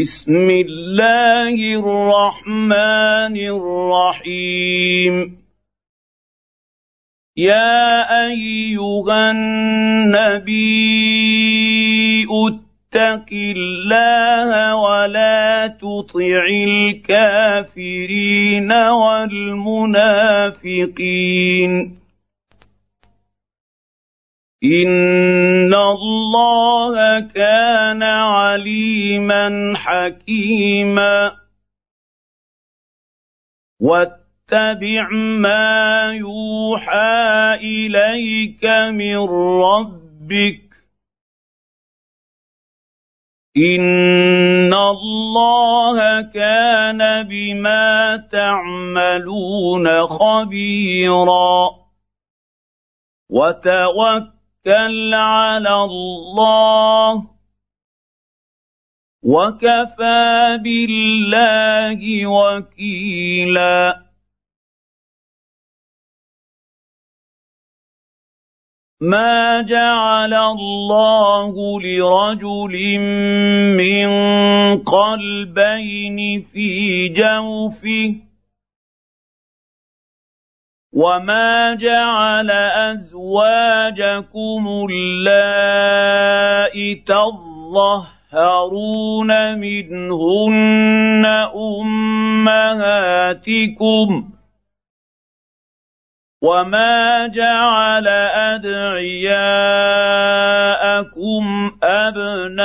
بسم الله الرحمن الرحيم. يا أيها النبي اتق الله ولا تطع الكافرين والمنافقين. ان الله كان عليما حكيما واتبع ما يوحى اليك من ربك ان الله كان بما تعملون خبيرا وتوكل توكل على الله وكفى بالله وكيلا ما جعل الله لرجل من قلبين في جوفه وما جعل ازواجكم اللائي تظهرون منهن امهاتكم وما جعل ادعياءكم ابناءكم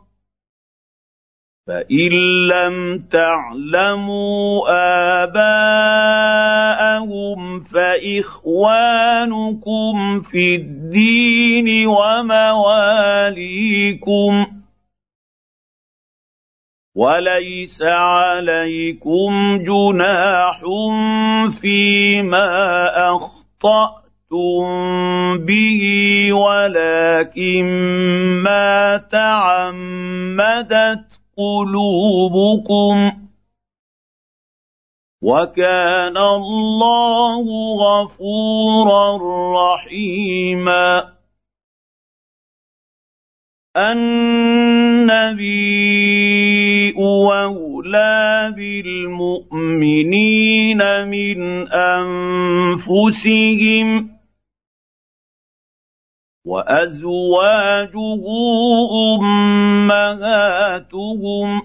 فان لم تعلموا اباءهم فاخوانكم في الدين ومواليكم وليس عليكم جناح فيما اخطاتم به ولكن ما تعمدت قلوبكم وكان الله غفورا رحيما النبي اولى بالمؤمنين من أنفسهم وأزواجه أمهاتهم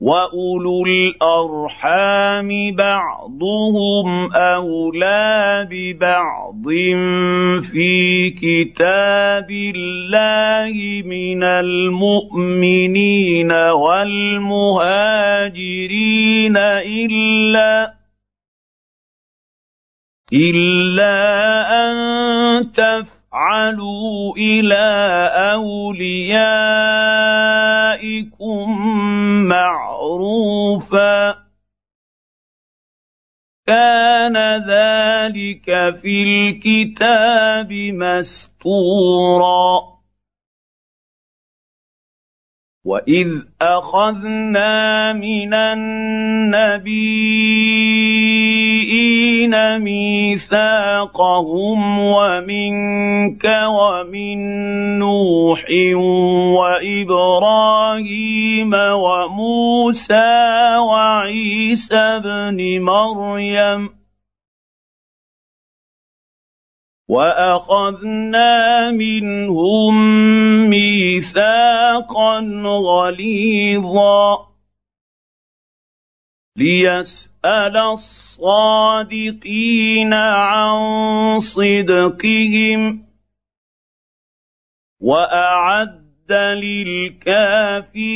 وأولو الأرحام بعضهم أولى ببعض في كتاب الله من المؤمنين والمهاجرين إلا الا ان تفعلوا إلى اوليائكم معروفا كان ذلك في الكتاب مسطورا واذ اخذنا من النبيين ميثاقهم ومنك ومن نوح وابراهيم وموسى وعيسى ابن مريم واخذنا منهم ميثاقا غليظا ليسال الصادقين عن صدقهم واعد للكافرين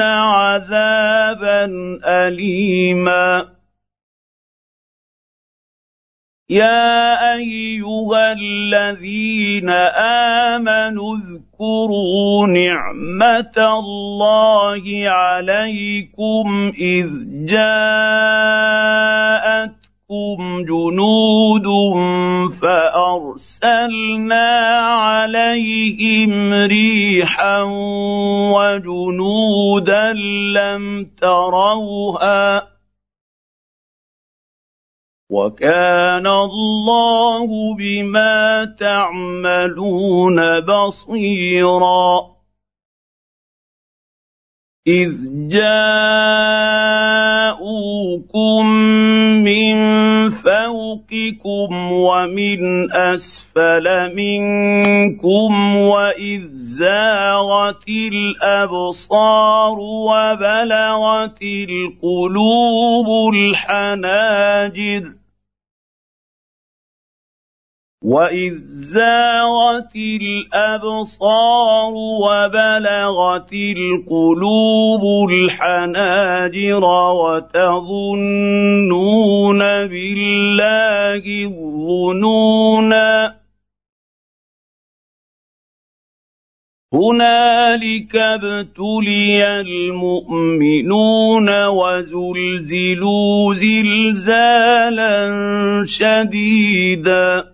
عذابا اليما يا ايها الذين امنوا واذكروا نعمه الله عليكم اذ جاءتكم جنود فارسلنا عليهم ريحا وجنودا لم تروها وكان الله بما تعملون بصيرا اذ جاءوكم من فوقكم ومن اسفل منكم واذ زاغت الابصار وبلغت القلوب الحناجر واذ زاغت الابصار وبلغت القلوب الحناجر وتظنون بالله الظنونا هنالك ابتلي المؤمنون وزلزلوا زلزالا شديدا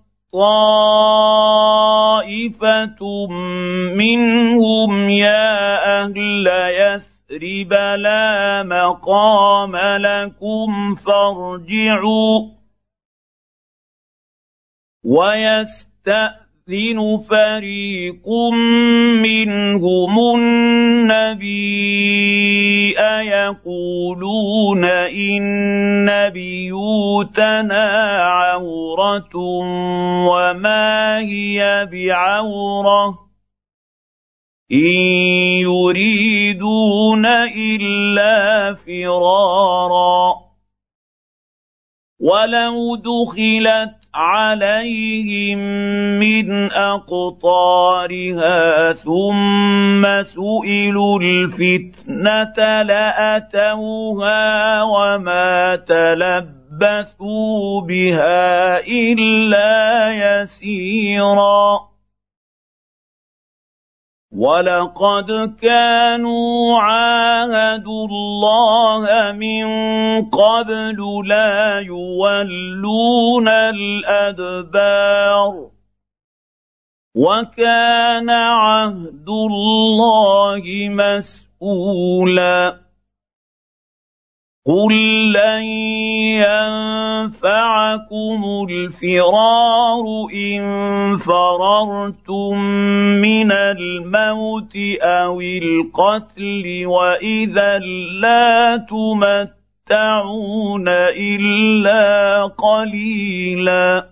طائفه منهم يا أهل يثرب لا مقام لكم فارجعوا ويستاذن فريق منهم النبي يقولون إن بيوتنا عورة وما هي بعورة إن يريدون إلا فرارا ولو دخلت عليهم من اقطارها ثم سئلوا الفتنه لاتوها وما تلبثوا بها الا يسيرا ولقد كانوا عاهدوا الله من قبل لا يولون الادبار وكان عهد الله مسؤولا قل لن ينفعكم الفرار ان فررتم من الموت أو القتل واذا لا تمتعون الا قليلا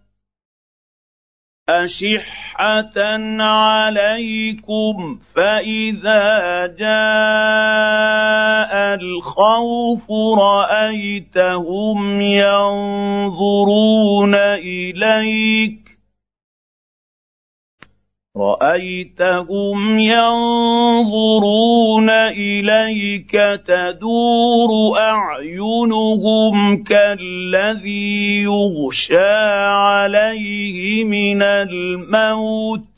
اشحه عليكم فاذا جاء الخوف رايتهم ينظرون اليك رأيتهم ينظرون إليك تدور أعينهم كالذي يغشى عليه من الموت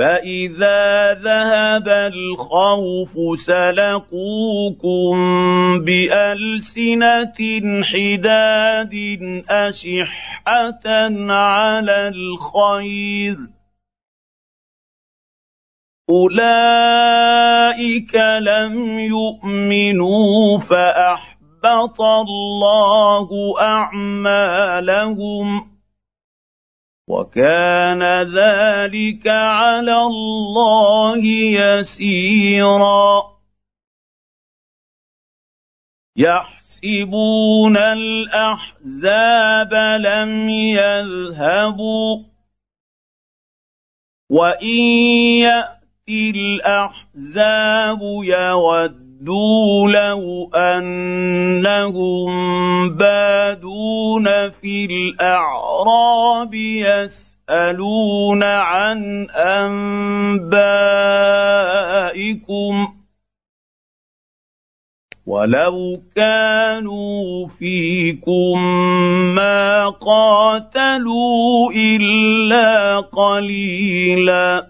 فاذا ذهب الخوف سلقوكم بالسنه حداد اشحه على الخير اولئك لم يؤمنوا فاحبط الله اعمالهم وكان ذلك على الله يسيرا. يحسبون الأحزاب لم يذهبوا وإن يأتي الأحزاب يودوا لو انهم بادون في الاعراب يسالون عن انبائكم ولو كانوا فيكم ما قاتلوا الا قليلا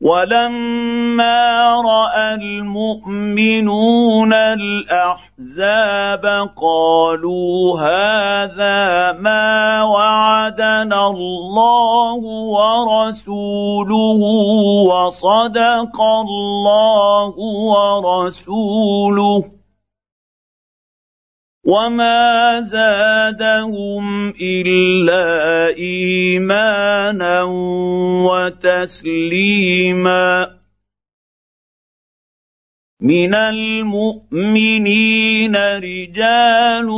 ولما رأى المؤمنون الأحزاب قالوا هذا ما وعدنا الله ورسوله وصدق الله ورسوله. وما زادهم الا ايمانا وتسليما من المؤمنين رجال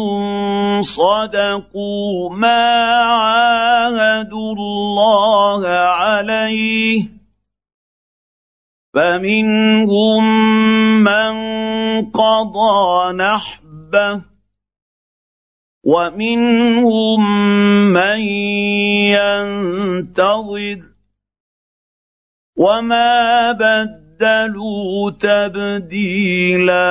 صدقوا ما عاهدوا الله عليه فمنهم من قضى نحبه ومنهم من ينتظر وما بدلوا تبديلا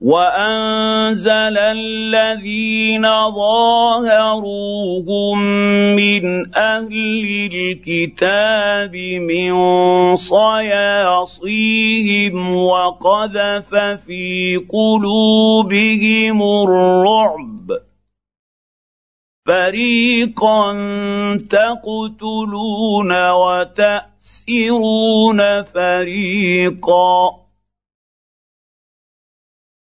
وانزل الذين ظاهروهم من أهل الكتاب من صياصيهم وقذف في قلوبهم الرعب فريقا تقتلون وتاسرون فريقا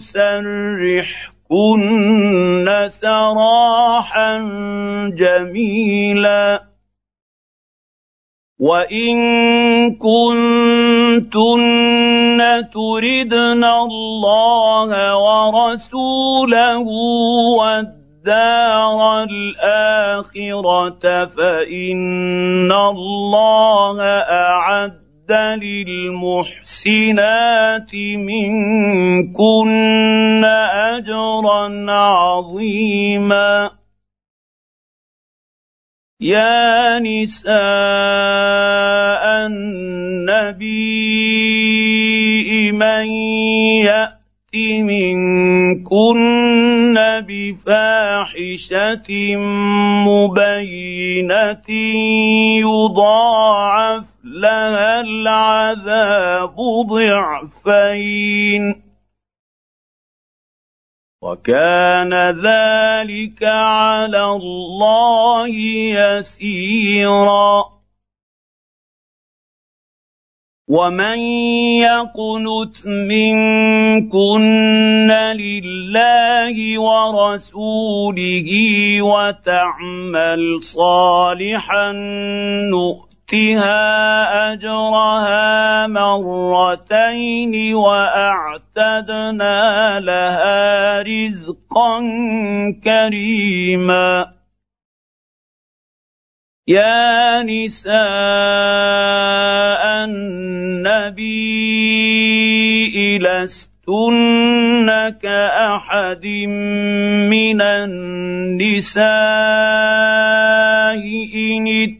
واسرحكن سراحا جميلا وان كنتن تردن الله ورسوله والدار الاخره فان الله اعد للمحسنات منكن أجرا عظيما. يا نساء النبي من يأت منكن بفاحشة مبينة يضاعف لها العذاب ضعفين. وكان ذلك على الله يسيرا. ومن يقنت منكن لله ورسوله وتعمل صالحا نؤمن نؤتها أجرها مرتين وأعتدنا لها رزقا كريما. يا نساء النبي لستن كأحد من النساء إن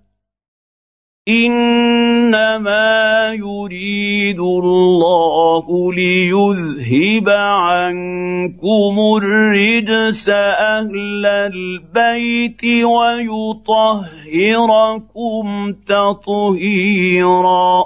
إنما يريد الله ليذهب عنكم الرجس أهل البيت ويطهركم تطهيرا.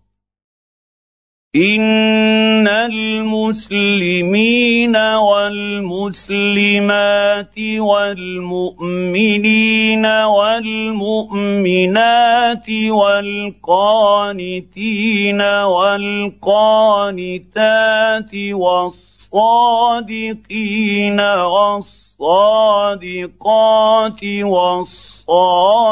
ان المسلمين والمسلمات والمؤمنين والمؤمنات والقانتين والقانتات والصادقين والصادقات والصابرين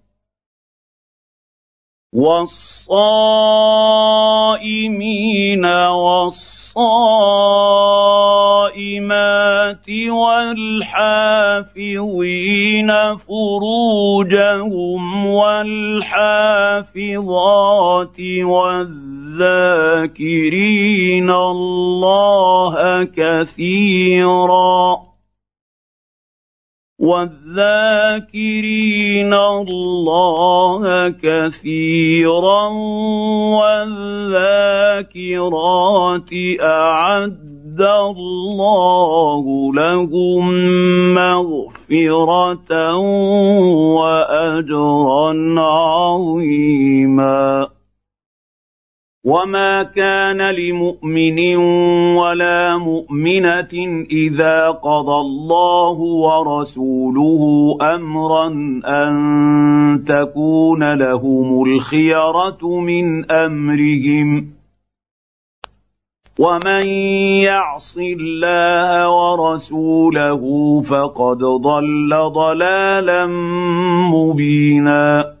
والصائمين والصائمات والحافظين فروجهم والحافظات والذاكرين الله كثيرا والذاكرين الله كثيرا والذاكرات أعد الله لهم مغفرة واجرا عظيما. وما كان لمؤمن ولا مؤمنه اذا قضى الله ورسوله امرا ان تكون لهم الخيره من امرهم ومن يعص الله ورسوله فقد ضل ضلالا مبينا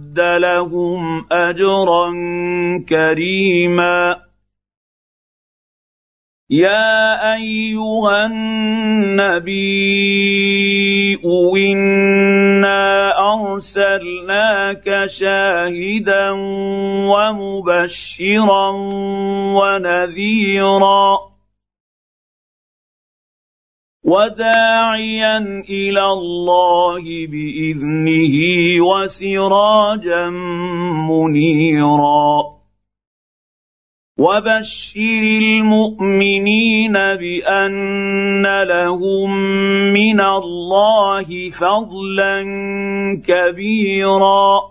لهم أجرا كريما. يا أيها النبي إنا أرسلناك شاهدا ومبشرا ونذيرا. وداعيا إلى الله باذنه وسراجا منيرا وبشر المؤمنين بان لهم من الله فضلا كبيرا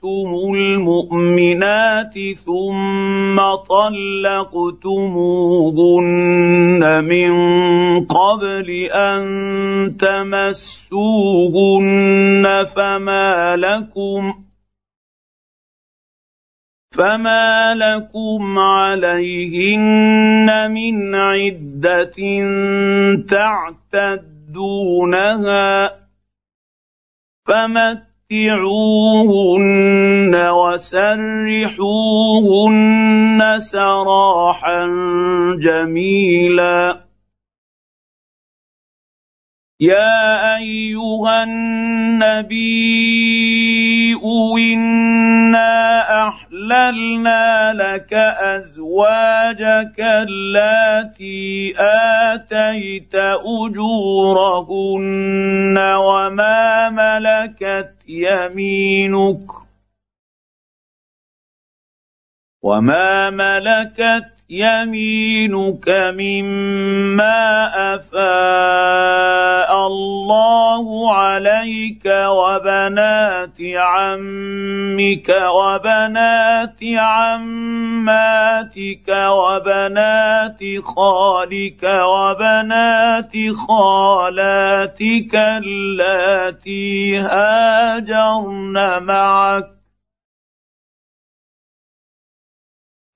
طلقتم المؤمنات ثم طلقتموهن من قبل ان تمسوهن فما لكم فما لكم عليهن من عده تعتدونها فمت متعوهن وسرحوهن سراحا جميلا يا أيها النبي إنا أحللنا لك أزواجك اللاتي آتيت أجورهن وما ملكت يمينك وما ملكت يمينك مما افاء الله عليك وبنات عمك وبنات عماتك وبنات خالك وبنات خالاتك اللاتي هاجرن معك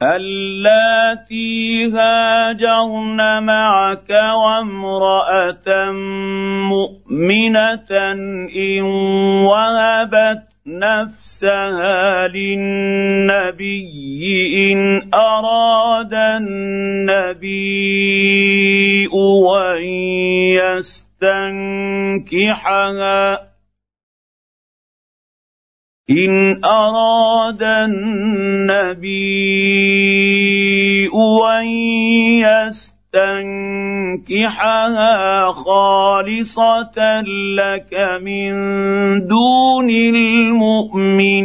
اللاتي هاجرن معك وامرأة مؤمنة إن وهبت نفسها للنبي إن أراد النبي أن يستنكحها. إن أراد النبي أن يستنكحها خالصة لك من دون المؤمنين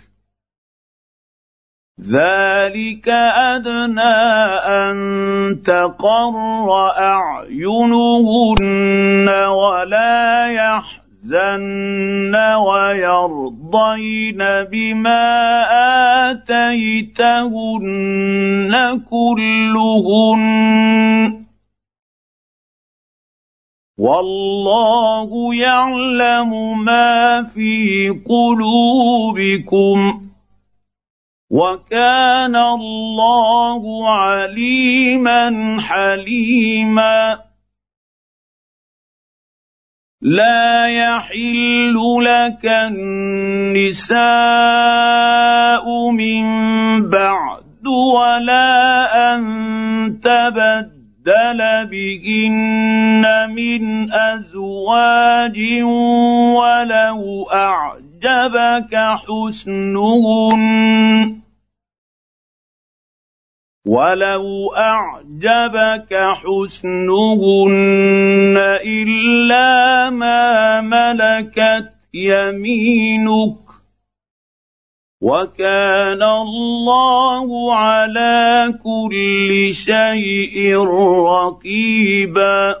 ذلك أدنى أن تقر أعينهن ولا يحزن ويرضين بما آتيتهن كلهن والله يعلم ما في قلوبكم وكان الله عليما حليما. لا يحل لك النساء من بعد ولا أن تبدل بهن من أزواج ولو أعجبك حسنهن. ولو اعجبك حسنهن الا ما ملكت يمينك وكان الله على كل شيء رقيبا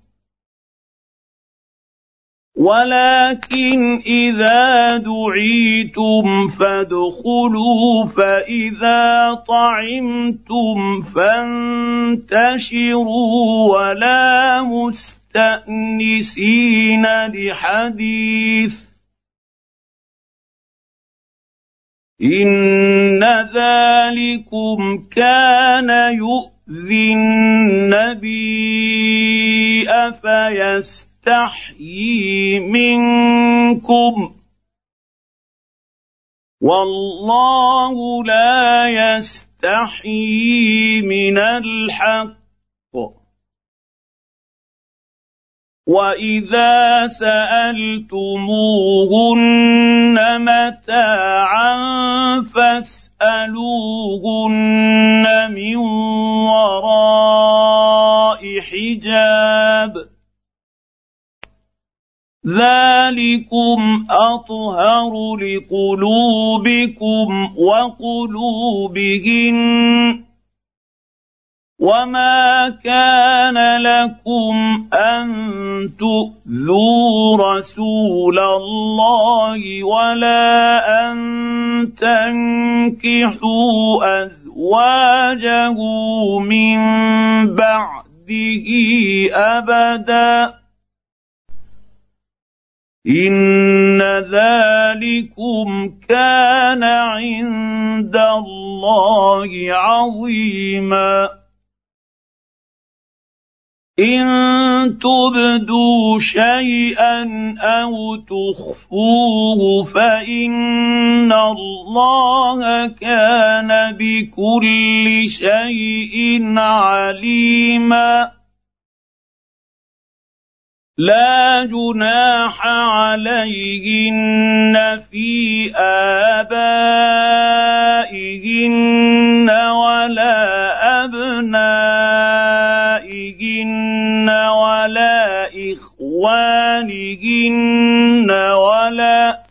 ولكن إذا دعيتم فادخلوا فإذا طعمتم فانتشروا ولا مستأنسين لحديث. إن ذلكم كان يؤذي النبي افيست يستحيي منكم. والله لا يستحيي من الحق. وإذا سألتموهن متاعا فاسألوهن من وراء حجاب. ذلكم اطهر لقلوبكم وقلوبهن وما كان لكم ان تؤذوا رسول الله ولا ان تنكحوا ازواجه من بعده ابدا ان ذلكم كان عند الله عظيما ان تبدوا شيئا أو تخفوه فان الله كان بكل شيء عليما لا جناح عليهن في آبائهن ولا أبنائهن ولا إخوانهن ولا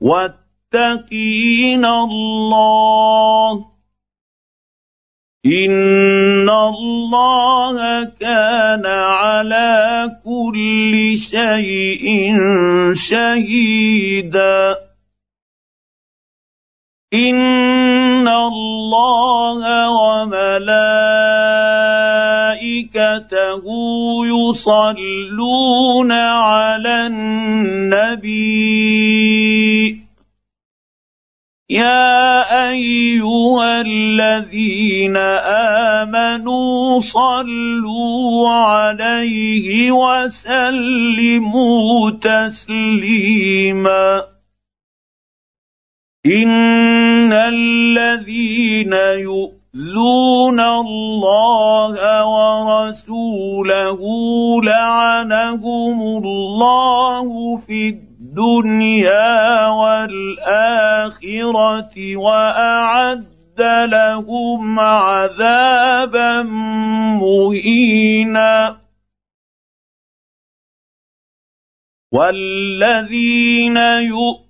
واتقين الله ان الله كان على كل شيء شهيدا ان الله وملائكته يصلون على النبي. يا أيها الذين آمنوا صلوا عليه وسلموا تسليما. إن الذين يؤذون الله ورسوله لعنهم الله في الدنيا والاخره واعد لهم عذابا مهينا والذين يؤمنون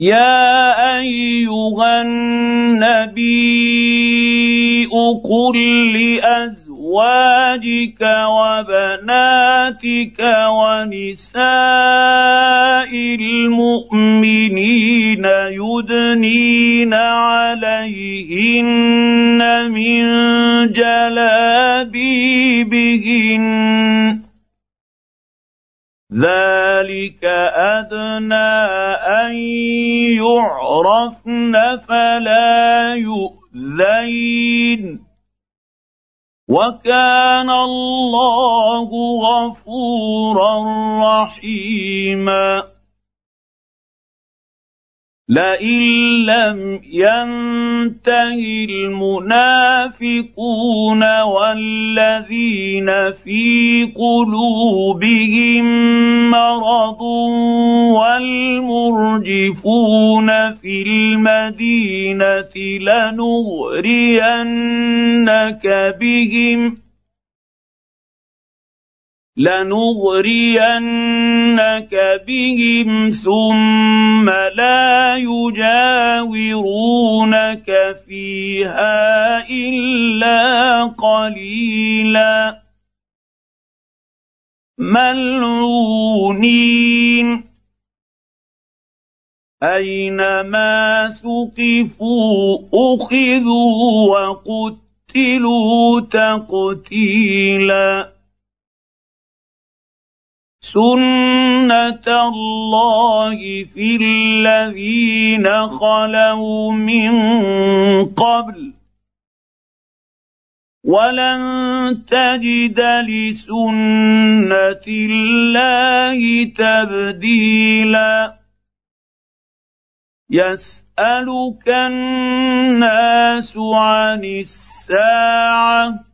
يا أيها النبي قل لأزواجك وبناتك ونساء المؤمنين يدنين عليهن من جلابيبهن. ذلك ادنى ان يعرفن فلا يؤذين وكان الله غفورا رحيما لئن لم ينته المنافقون والذين في قلوبهم مرض والمرجفون في المدينة لنغرينك بهم لنغرينك بهم ثم لا يجاورونك فيها إلا قليلا. ملعونين. أينما ثقفوا أخذوا وقتلوا تقتيلا. سنه الله في الذين خلوا من قبل ولن تجد لسنه الله تبديلا يسالك الناس عن الساعة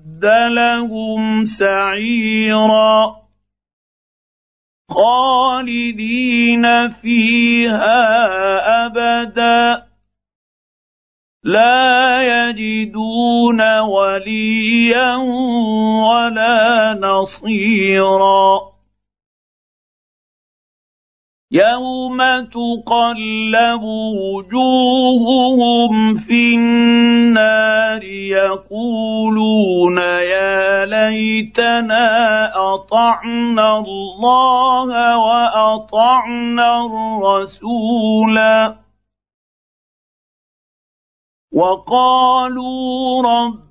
لهم سعيرا خالدين فيها أبدا لا يجدون وليا ولا نصيرا يوم تقلب وجوههم في النار يقولون يا ليتنا اطعنا الله واطعنا الرسولا وقالوا رب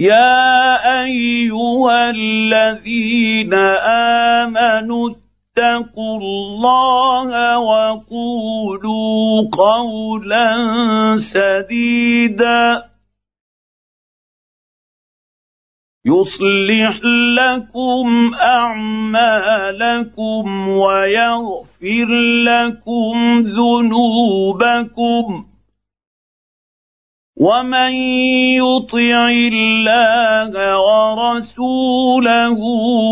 يا أيها الذين آمنوا اتقوا الله وقولوا قولا سديدا. يصلح لكم أعمالكم ويغفر لكم ذنوبكم. ومن يطع الله ورسوله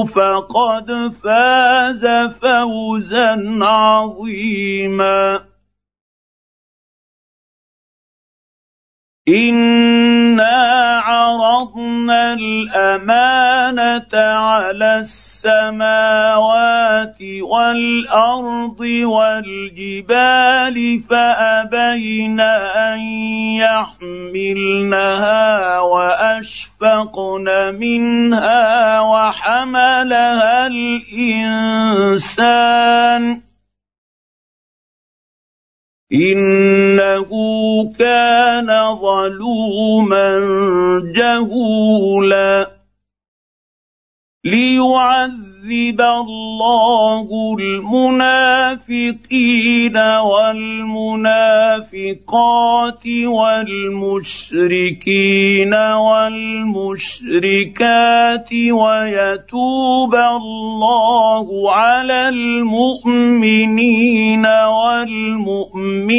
فقد فاز فوزا عظيما انا عرضنا الامانه على السماوات والارض والجبال فابين ان يحملنها واشفقن منها وحملها الانسان إنه كان ظلوما جهولا. ليعذب الله المنافقين والمنافقات والمشركين والمشركات ويتوب الله على المؤمنين والمؤمنات